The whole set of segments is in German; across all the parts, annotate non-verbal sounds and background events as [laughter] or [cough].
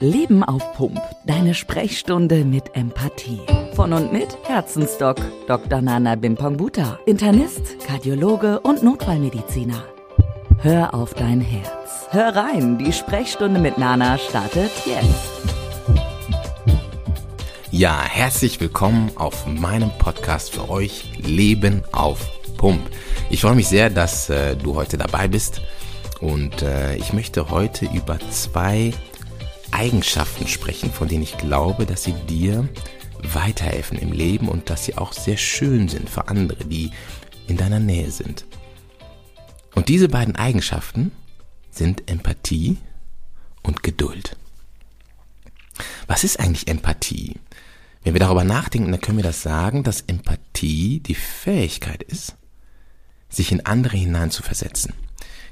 Leben auf Pump. Deine Sprechstunde mit Empathie. Von und mit Herzensdoc Dr. Nana Bimpangbuta. Internist, Kardiologe und Notfallmediziner. Hör auf dein Herz. Hör rein, die Sprechstunde mit Nana startet jetzt. Ja, herzlich willkommen auf meinem Podcast für euch Leben auf Pump. Ich freue mich sehr, dass äh, du heute dabei bist und äh, ich möchte heute über zwei Eigenschaften sprechen, von denen ich glaube, dass sie dir weiterhelfen im Leben und dass sie auch sehr schön sind für andere, die in deiner Nähe sind. Und diese beiden Eigenschaften sind Empathie und Geduld. Was ist eigentlich Empathie? Wenn wir darüber nachdenken, dann können wir das sagen, dass Empathie die Fähigkeit ist, sich in andere hineinzuversetzen,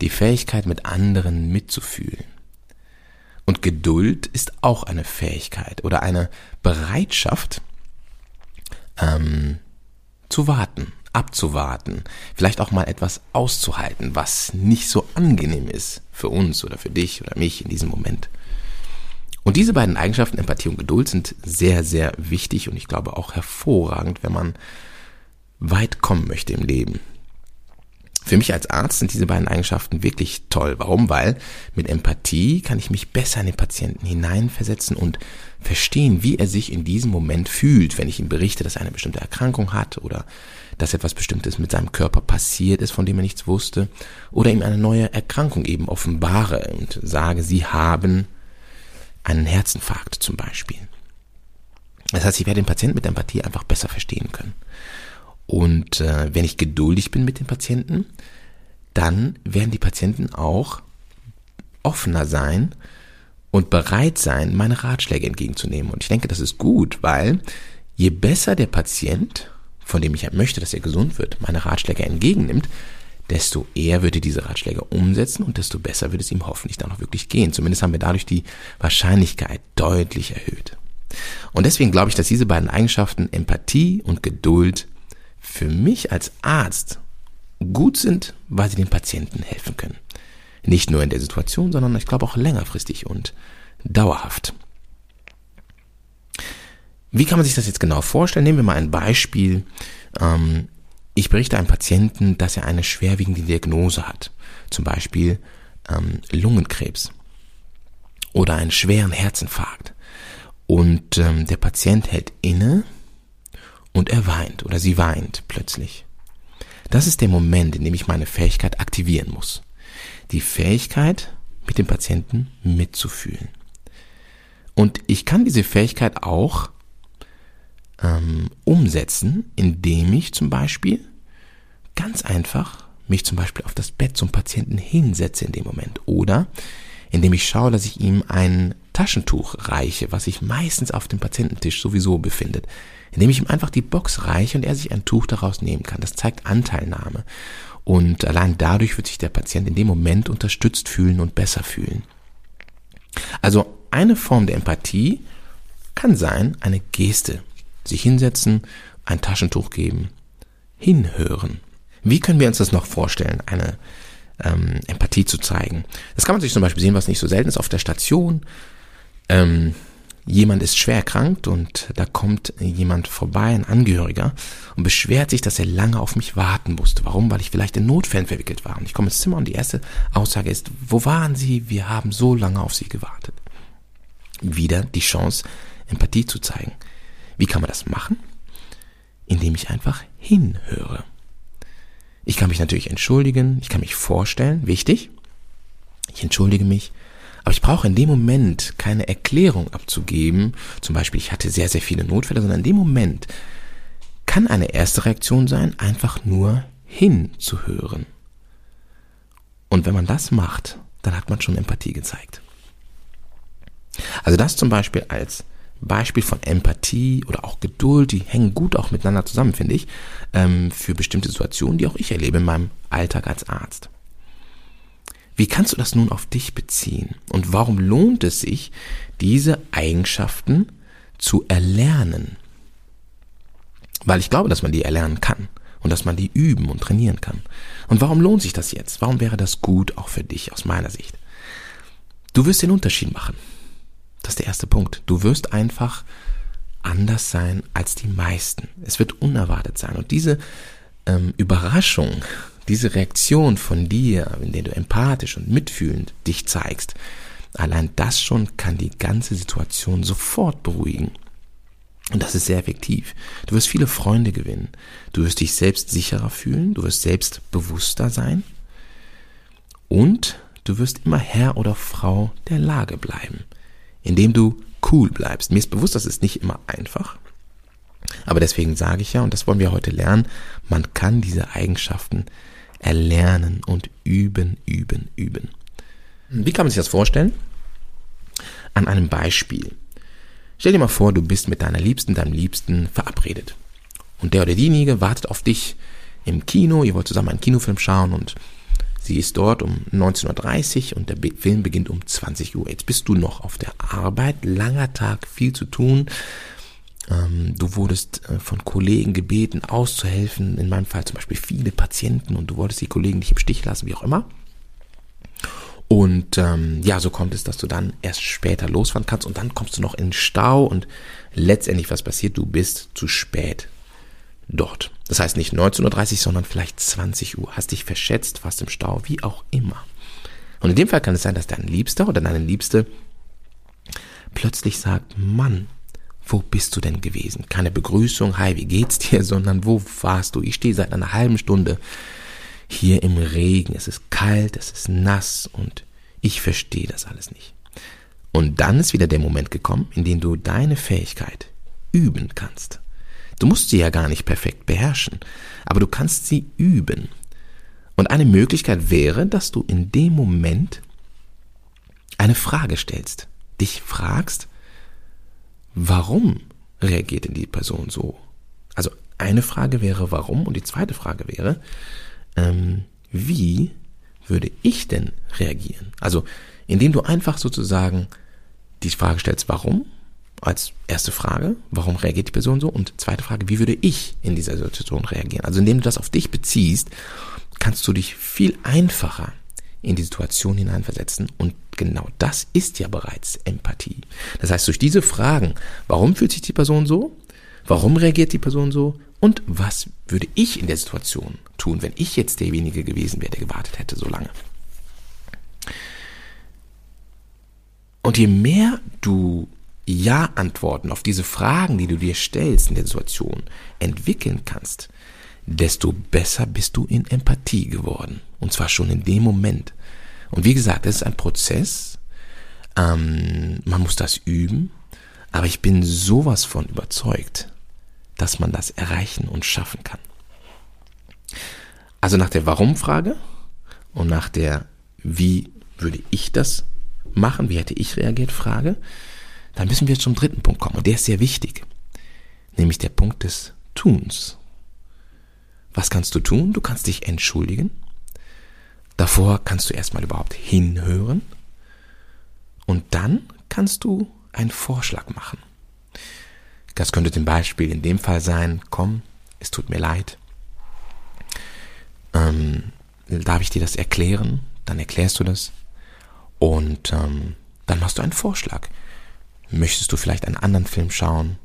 die Fähigkeit mit anderen mitzufühlen. Geduld ist auch eine Fähigkeit oder eine Bereitschaft ähm, zu warten, abzuwarten, vielleicht auch mal etwas auszuhalten, was nicht so angenehm ist für uns oder für dich oder mich in diesem Moment. Und diese beiden Eigenschaften, Empathie und Geduld, sind sehr, sehr wichtig und ich glaube auch hervorragend, wenn man weit kommen möchte im Leben. Für mich als Arzt sind diese beiden Eigenschaften wirklich toll. Warum? Weil mit Empathie kann ich mich besser in den Patienten hineinversetzen und verstehen, wie er sich in diesem Moment fühlt, wenn ich ihm berichte, dass er eine bestimmte Erkrankung hat oder dass etwas Bestimmtes mit seinem Körper passiert ist, von dem er nichts wusste, oder ihm eine neue Erkrankung eben offenbare und sage, sie haben einen Herzinfarkt zum Beispiel. Das heißt, ich werde den Patienten mit Empathie einfach besser verstehen können. Und äh, wenn ich geduldig bin mit den Patienten, dann werden die Patienten auch offener sein und bereit sein, meine Ratschläge entgegenzunehmen. Und ich denke, das ist gut, weil je besser der Patient, von dem ich möchte, dass er gesund wird, meine Ratschläge entgegennimmt, desto eher würde diese Ratschläge umsetzen und desto besser würde es ihm hoffentlich dann auch wirklich gehen. Zumindest haben wir dadurch die Wahrscheinlichkeit deutlich erhöht. Und deswegen glaube ich, dass diese beiden Eigenschaften Empathie und Geduld für mich als Arzt gut sind, weil sie den Patienten helfen können. Nicht nur in der Situation, sondern ich glaube auch längerfristig und dauerhaft. Wie kann man sich das jetzt genau vorstellen? Nehmen wir mal ein Beispiel. Ähm, ich berichte einem Patienten, dass er eine schwerwiegende Diagnose hat. Zum Beispiel ähm, Lungenkrebs oder einen schweren Herzinfarkt. Und ähm, der Patient hält inne und er weint oder sie weint plötzlich. Das ist der Moment, in dem ich meine Fähigkeit aktivieren muss. Die Fähigkeit, mit dem Patienten mitzufühlen. Und ich kann diese Fähigkeit auch ähm, umsetzen, indem ich zum Beispiel ganz einfach mich zum Beispiel auf das Bett zum Patienten hinsetze in dem Moment oder indem ich schaue, dass ich ihm ein Taschentuch reiche, was sich meistens auf dem Patiententisch sowieso befindet, indem ich ihm einfach die Box reiche und er sich ein Tuch daraus nehmen kann. Das zeigt Anteilnahme. Und allein dadurch wird sich der Patient in dem Moment unterstützt fühlen und besser fühlen. Also eine Form der Empathie kann sein, eine Geste. Sich hinsetzen, ein Taschentuch geben, hinhören. Wie können wir uns das noch vorstellen, eine ähm, Empathie zu zeigen? Das kann man sich zum Beispiel sehen, was nicht so selten ist, auf der Station. Ähm, jemand ist schwer erkrankt und da kommt jemand vorbei, ein Angehöriger, und beschwert sich, dass er lange auf mich warten musste. Warum? Weil ich vielleicht in Notfällen verwickelt war. Und ich komme ins Zimmer und die erste Aussage ist, wo waren Sie? Wir haben so lange auf Sie gewartet. Wieder die Chance, Empathie zu zeigen. Wie kann man das machen? Indem ich einfach hinhöre. Ich kann mich natürlich entschuldigen, ich kann mich vorstellen, wichtig. Ich entschuldige mich, aber ich brauche in dem Moment keine Erklärung abzugeben. Zum Beispiel, ich hatte sehr, sehr viele Notfälle, sondern in dem Moment kann eine erste Reaktion sein, einfach nur hinzuhören. Und wenn man das macht, dann hat man schon Empathie gezeigt. Also das zum Beispiel als Beispiel von Empathie oder auch Geduld, die hängen gut auch miteinander zusammen, finde ich, ähm, für bestimmte Situationen, die auch ich erlebe in meinem Alltag als Arzt. Wie kannst du das nun auf dich beziehen? Und warum lohnt es sich, diese Eigenschaften zu erlernen? Weil ich glaube, dass man die erlernen kann und dass man die üben und trainieren kann. Und warum lohnt sich das jetzt? Warum wäre das gut auch für dich aus meiner Sicht? Du wirst den Unterschied machen. Das ist der erste Punkt. Du wirst einfach anders sein als die meisten. Es wird unerwartet sein. Und diese ähm, Überraschung, diese Reaktion von dir, in der du empathisch und mitfühlend dich zeigst, allein das schon kann die ganze Situation sofort beruhigen. Und das ist sehr effektiv. Du wirst viele Freunde gewinnen. Du wirst dich selbst sicherer fühlen. Du wirst selbst bewusster sein. Und du wirst immer Herr oder Frau der Lage bleiben, indem du cool bleibst. Mir ist bewusst, das ist nicht immer einfach. Aber deswegen sage ich ja, und das wollen wir heute lernen, man kann diese Eigenschaften erlernen und üben, üben, üben. Wie kann man sich das vorstellen? An einem Beispiel. Stell dir mal vor, du bist mit deiner Liebsten, deinem Liebsten verabredet. Und der oder diejenige wartet auf dich im Kino, ihr wollt zusammen einen Kinofilm schauen und sie ist dort um 19.30 Uhr und der Film beginnt um 20 Uhr. Jetzt bist du noch auf der Arbeit, langer Tag, viel zu tun. Ähm, du wurdest äh, von Kollegen gebeten, auszuhelfen, in meinem Fall zum Beispiel viele Patienten und du wolltest die Kollegen nicht im Stich lassen, wie auch immer. Und ähm, ja, so kommt es, dass du dann erst später losfahren kannst und dann kommst du noch in Stau und letztendlich was passiert, du bist zu spät dort. Das heißt nicht 19.30 Uhr, sondern vielleicht 20 Uhr. Hast dich verschätzt, fast im Stau, wie auch immer. Und in dem Fall kann es sein, dass dein Liebster oder deine Liebste plötzlich sagt, Mann, wo bist du denn gewesen? Keine Begrüßung, hi, wie geht's dir, [laughs] sondern wo warst du? Ich stehe seit einer halben Stunde hier im Regen, es ist kalt, es ist nass und ich verstehe das alles nicht. Und dann ist wieder der Moment gekommen, in dem du deine Fähigkeit üben kannst. Du musst sie ja gar nicht perfekt beherrschen, aber du kannst sie üben. Und eine Möglichkeit wäre, dass du in dem Moment eine Frage stellst, dich fragst, warum reagiert denn die Person so? Also eine Frage wäre, warum? Und die zweite Frage wäre, ähm, wie würde ich denn reagieren? Also, indem du einfach sozusagen die Frage stellst, warum? Als erste Frage, warum reagiert die Person so? Und zweite Frage, wie würde ich in dieser Situation reagieren? Also, indem du das auf dich beziehst, kannst du dich viel einfacher in die Situation hineinversetzen. Und genau das ist ja bereits Empathie. Das heißt, durch diese Fragen, warum fühlt sich die Person so? Warum reagiert die Person so? Und was würde ich in der Situation tun, wenn ich jetzt derjenige gewesen wäre, der gewartet hätte so lange? Und je mehr du Ja-Antworten auf diese Fragen, die du dir stellst in der Situation, entwickeln kannst, desto besser bist du in Empathie geworden. Und zwar schon in dem Moment. Und wie gesagt, das ist ein Prozess. Ähm, man muss das üben. Aber ich bin sowas von überzeugt, dass man das erreichen und schaffen kann. Also nach der Warum-Frage und nach der Wie würde ich das machen, wie hätte ich reagiert Frage, dann müssen wir zum dritten Punkt kommen und der ist sehr wichtig, nämlich der Punkt des Tuns. Was kannst du tun? Du kannst dich entschuldigen. Davor kannst du erstmal überhaupt hinhören und dann kannst du einen Vorschlag machen. Das könnte zum Beispiel in dem Fall sein, komm, es tut mir leid. Ähm, darf ich dir das erklären? Dann erklärst du das. Und ähm, dann machst du einen Vorschlag. Möchtest du vielleicht einen anderen Film schauen?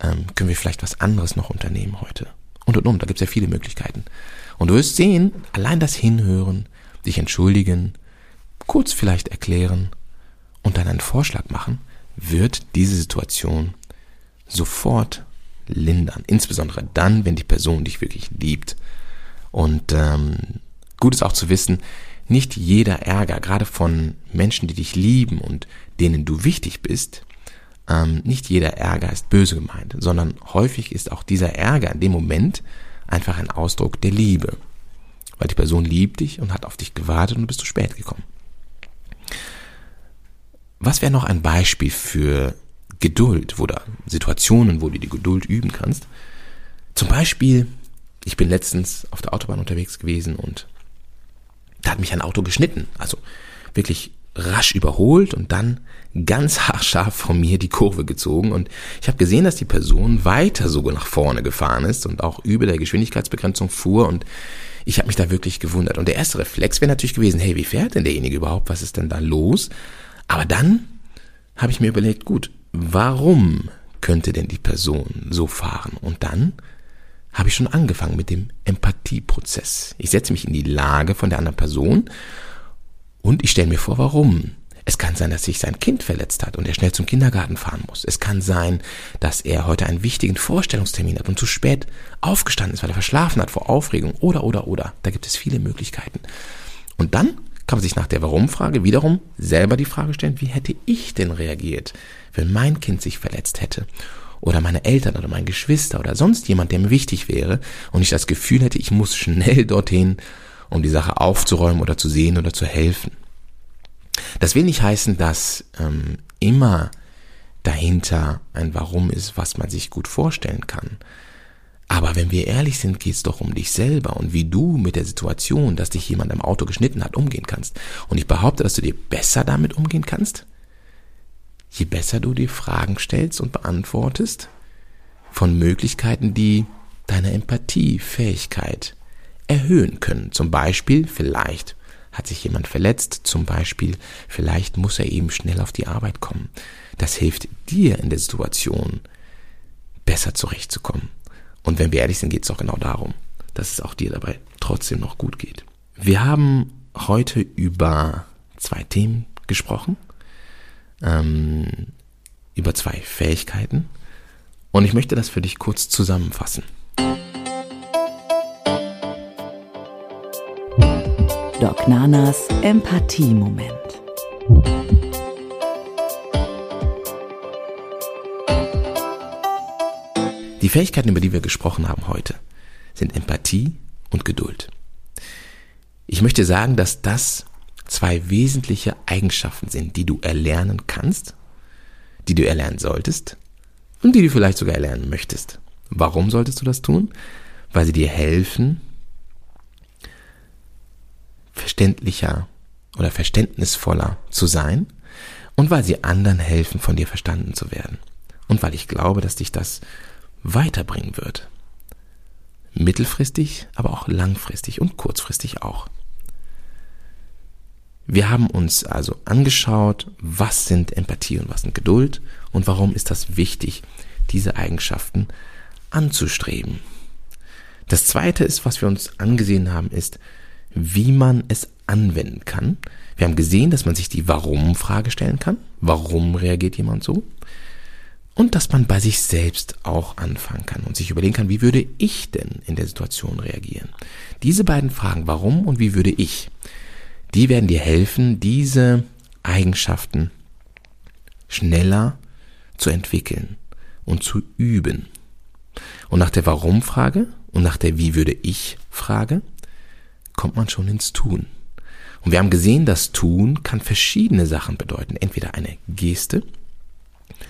Ähm, können wir vielleicht was anderes noch unternehmen heute? Und und und, da gibt es ja viele Möglichkeiten. Und du wirst sehen, allein das Hinhören, dich entschuldigen, kurz vielleicht erklären und dann einen Vorschlag machen, wird diese Situation sofort lindern. Insbesondere dann, wenn die Person dich wirklich liebt. Und ähm, gut ist auch zu wissen, nicht jeder Ärger, gerade von Menschen, die dich lieben und denen du wichtig bist, ähm, nicht jeder Ärger ist böse gemeint, sondern häufig ist auch dieser Ärger in dem Moment einfach ein Ausdruck der Liebe. Weil die Person liebt dich und hat auf dich gewartet und du bist zu spät gekommen. Was wäre noch ein Beispiel für Geduld oder Situationen, wo du die Geduld üben kannst. Zum Beispiel, ich bin letztens auf der Autobahn unterwegs gewesen und da hat mich ein Auto geschnitten. Also wirklich rasch überholt und dann ganz [laughs] haarscharf von mir die Kurve gezogen und ich habe gesehen, dass die Person weiter sogar nach vorne gefahren ist und auch über der Geschwindigkeitsbegrenzung fuhr und ich habe mich da wirklich gewundert. Und der erste Reflex wäre natürlich gewesen, hey, wie fährt denn derjenige überhaupt? Was ist denn da los? Aber dann habe ich mir überlegt, gut, warum könnte denn die Person so fahren? Und dann habe ich schon angefangen mit dem Empathieprozess. Ich setze mich in die Lage von der anderen Person und ich stelle mir vor, warum. Es kann sein, dass sich sein Kind verletzt hat und er schnell zum Kindergarten fahren muss. Es kann sein, dass er heute einen wichtigen Vorstellungstermin hat und zu spät aufgestanden ist, weil er verschlafen hat vor Aufregung oder, oder, oder. Da gibt es viele Möglichkeiten. Und dann kann man sich nach der Warum-Frage wiederum selber die Frage stellen, wie hätte ich denn reagiert, wenn mein Kind sich verletzt hätte? Oder meine Eltern oder mein Geschwister oder sonst jemand, der mir wichtig wäre und ich das Gefühl hätte, ich muss schnell dorthin, um die Sache aufzuräumen oder zu sehen oder zu helfen. Das will nicht heißen, dass ähm, immer dahinter ein Warum ist, was man sich gut vorstellen kann. Aber wenn wir ehrlich sind, geht es doch um dich selber und wie du mit der Situation, dass dich jemand im Auto geschnitten hat, umgehen kannst. Und ich behaupte, dass du dir besser damit umgehen kannst, je besser du dir Fragen stellst und beantwortest von Möglichkeiten, die deine Empathiefähigkeit erhöhen können. Zum Beispiel vielleicht hat sich jemand verletzt, zum Beispiel, vielleicht muss er eben schnell auf die Arbeit kommen. Das hilft dir in der Situation, besser zurechtzukommen. Und wenn wir ehrlich sind, geht es auch genau darum, dass es auch dir dabei trotzdem noch gut geht. Wir haben heute über zwei Themen gesprochen, ähm, über zwei Fähigkeiten. Und ich möchte das für dich kurz zusammenfassen. Doc Nanas Empathie-Moment. Die Fähigkeiten, über die wir gesprochen haben heute, sind Empathie und Geduld. Ich möchte sagen, dass das zwei wesentliche Eigenschaften sind, die du erlernen kannst, die du erlernen solltest und die du vielleicht sogar erlernen möchtest. Warum solltest du das tun? Weil sie dir helfen, verständlicher oder verständnisvoller zu sein und weil sie anderen helfen, von dir verstanden zu werden. Und weil ich glaube, dass dich das weiterbringen wird. Mittelfristig, aber auch langfristig und kurzfristig auch. Wir haben uns also angeschaut, was sind Empathie und was sind Geduld und warum ist das wichtig, diese Eigenschaften anzustreben. Das zweite ist, was wir uns angesehen haben, ist, wie man es anwenden kann. Wir haben gesehen, dass man sich die Warum-Frage stellen kann. Warum reagiert jemand so? Und dass man bei sich selbst auch anfangen kann und sich überlegen kann, wie würde ich denn in der Situation reagieren? Diese beiden Fragen, warum und wie würde ich, die werden dir helfen, diese Eigenschaften schneller zu entwickeln und zu üben. Und nach der Warum-Frage und nach der Wie würde ich Frage kommt man schon ins Tun. Und wir haben gesehen, das Tun kann verschiedene Sachen bedeuten. Entweder eine Geste,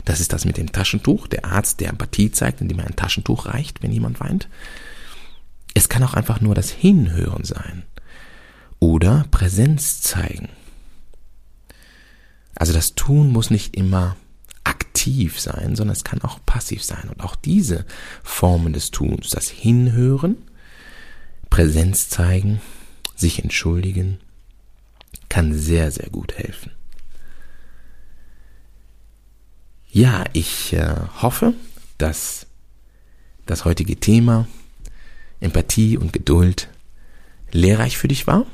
das ist das mit dem Taschentuch, der Arzt, der Empathie zeigt, indem er ein Taschentuch reicht, wenn jemand weint. Es kann auch einfach nur das Hinhören sein oder Präsenz zeigen. Also das Tun muss nicht immer aktiv sein, sondern es kann auch passiv sein. Und auch diese Formen des Tuns, das Hinhören, Präsenz zeigen, sich entschuldigen, kann sehr, sehr gut helfen. Ja, ich äh, hoffe, dass das heutige Thema Empathie und Geduld lehrreich für dich war.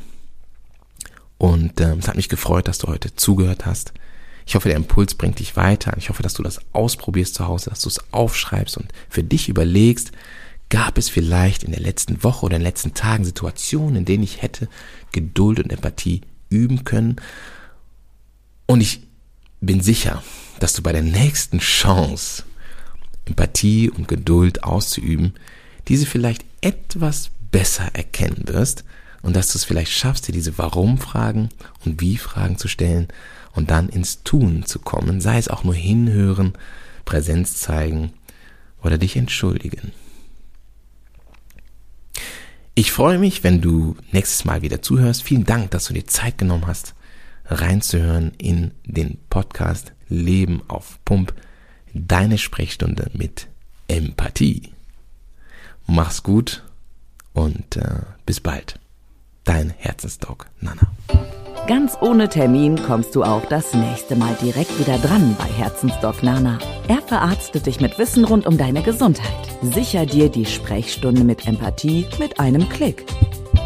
Und äh, es hat mich gefreut, dass du heute zugehört hast. Ich hoffe, der Impuls bringt dich weiter. Ich hoffe, dass du das ausprobierst zu Hause, dass du es aufschreibst und für dich überlegst, Gab es vielleicht in der letzten Woche oder in den letzten Tagen Situationen, in denen ich hätte Geduld und Empathie üben können? Und ich bin sicher, dass du bei der nächsten Chance, Empathie und Geduld auszuüben, diese vielleicht etwas besser erkennen wirst und dass du es vielleicht schaffst, dir diese Warum-Fragen und Wie-Fragen zu stellen und dann ins Tun zu kommen, sei es auch nur hinhören, Präsenz zeigen oder dich entschuldigen. Ich freue mich, wenn du nächstes Mal wieder zuhörst. Vielen Dank, dass du dir Zeit genommen hast, reinzuhören in den Podcast Leben auf Pump, deine Sprechstunde mit Empathie. Mach's gut und äh, bis bald. Dein Herzensdog Nana. Ganz ohne Termin kommst du auch das nächste Mal direkt wieder dran bei Herzensdoc Nana. Er verarztet dich mit Wissen rund um deine Gesundheit. Sicher dir die Sprechstunde mit Empathie mit einem Klick.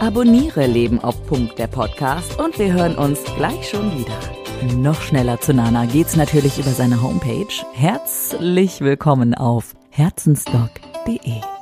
Abonniere Leben auf Punkt der Podcast und wir hören uns gleich schon wieder. Noch schneller zu Nana geht's natürlich über seine Homepage. Herzlich willkommen auf herzensdoc.de.